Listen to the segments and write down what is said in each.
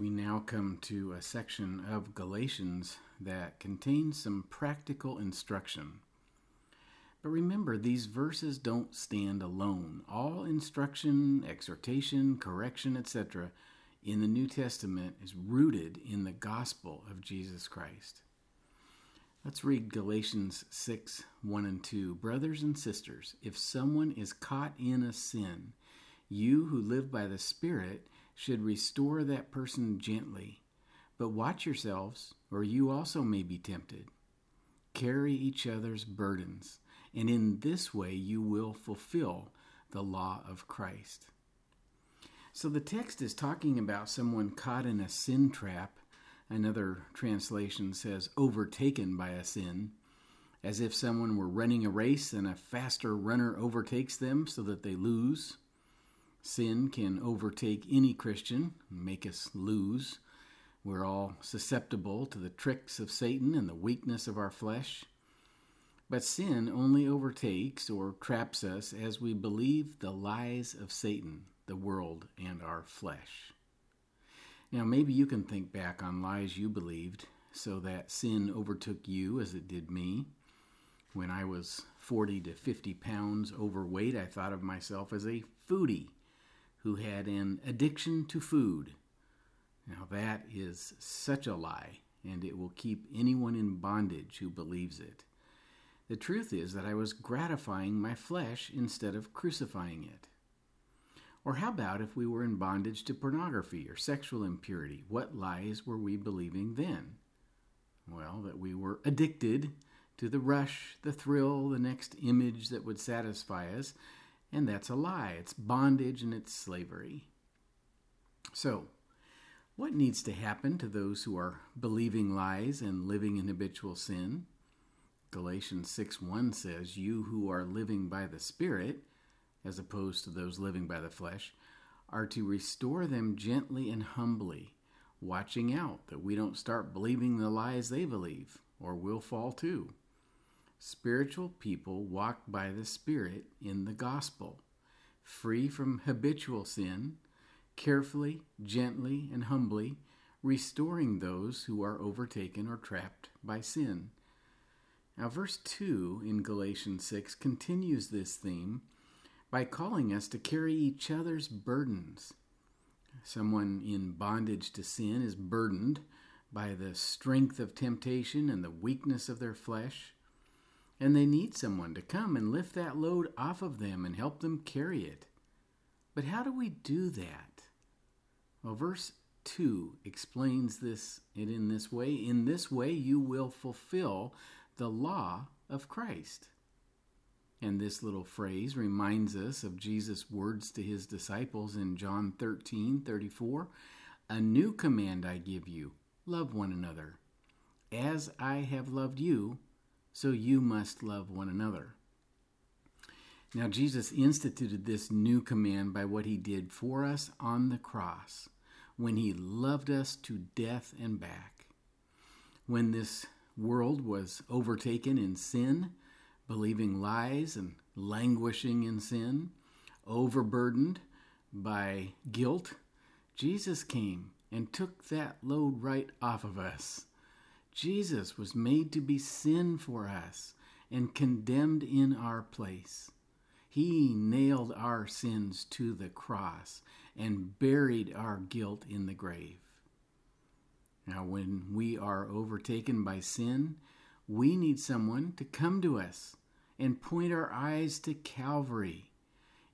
We now come to a section of Galatians that contains some practical instruction. But remember, these verses don't stand alone. All instruction, exhortation, correction, etc., in the New Testament is rooted in the gospel of Jesus Christ. Let's read Galatians 6 1 and 2. Brothers and sisters, if someone is caught in a sin, you who live by the Spirit should restore that person gently. But watch yourselves, or you also may be tempted. Carry each other's burdens, and in this way you will fulfill the law of Christ. So the text is talking about someone caught in a sin trap. Another translation says overtaken by a sin, as if someone were running a race and a faster runner overtakes them so that they lose. Sin can overtake any Christian make us lose. We're all susceptible to the tricks of Satan and the weakness of our flesh. But sin only overtakes or traps us as we believe the lies of Satan, the world, and our flesh. Now, maybe you can think back on lies you believed so that sin overtook you as it did me. When I was 40 to 50 pounds overweight, I thought of myself as a foodie who had an addiction to food. Now, that is such a lie, and it will keep anyone in bondage who believes it. The truth is that I was gratifying my flesh instead of crucifying it. Or how about if we were in bondage to pornography or sexual impurity? What lies were we believing then? Well, that we were addicted to the rush, the thrill, the next image that would satisfy us, and that's a lie. It's bondage and it's slavery. So, what needs to happen to those who are believing lies and living in habitual sin? Galatians 6 1 says, You who are living by the Spirit, as opposed to those living by the flesh, are to restore them gently and humbly, watching out that we don't start believing the lies they believe, or we'll fall too. Spiritual people walk by the Spirit in the gospel, free from habitual sin, carefully, gently, and humbly restoring those who are overtaken or trapped by sin. Now, verse 2 in Galatians 6 continues this theme by calling us to carry each other's burdens. Someone in bondage to sin is burdened by the strength of temptation and the weakness of their flesh and they need someone to come and lift that load off of them and help them carry it. But how do we do that? Well, verse 2 explains this it in this way. In this way you will fulfill the law of Christ. And this little phrase reminds us of Jesus' words to his disciples in John 13 34. A new command I give you love one another. As I have loved you, so you must love one another. Now, Jesus instituted this new command by what he did for us on the cross when he loved us to death and back. When this world was overtaken in sin, believing lies and languishing in sin, overburdened by guilt, Jesus came and took that load right off of us. Jesus was made to be sin for us and condemned in our place. He nailed our sins to the cross and buried our guilt in the grave. Now, when we are overtaken by sin, we need someone to come to us and point our eyes to Calvary,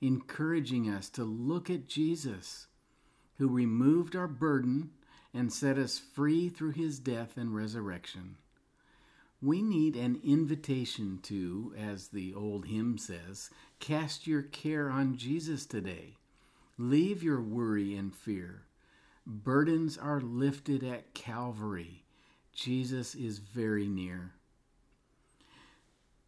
encouraging us to look at Jesus, who removed our burden and set us free through his death and resurrection. We need an invitation to, as the old hymn says, cast your care on Jesus today. Leave your worry and fear. Burdens are lifted at Calvary. Jesus is very near.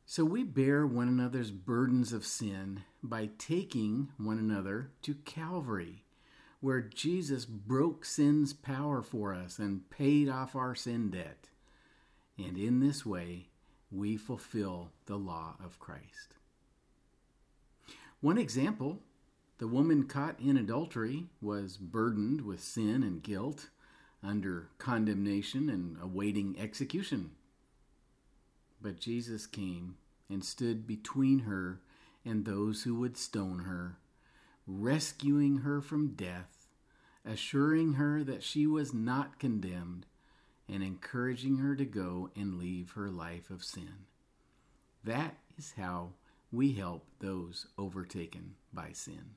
So we bear one another's burdens of sin by taking one another to Calvary where Jesus broke sin's power for us and paid off our sin debt. And in this way, we fulfill the law of Christ. One example the woman caught in adultery was burdened with sin and guilt, under condemnation and awaiting execution. But Jesus came and stood between her and those who would stone her, rescuing her from death, assuring her that she was not condemned, and encouraging her to go and leave her life of sin. That is how we help those overtaken by sin.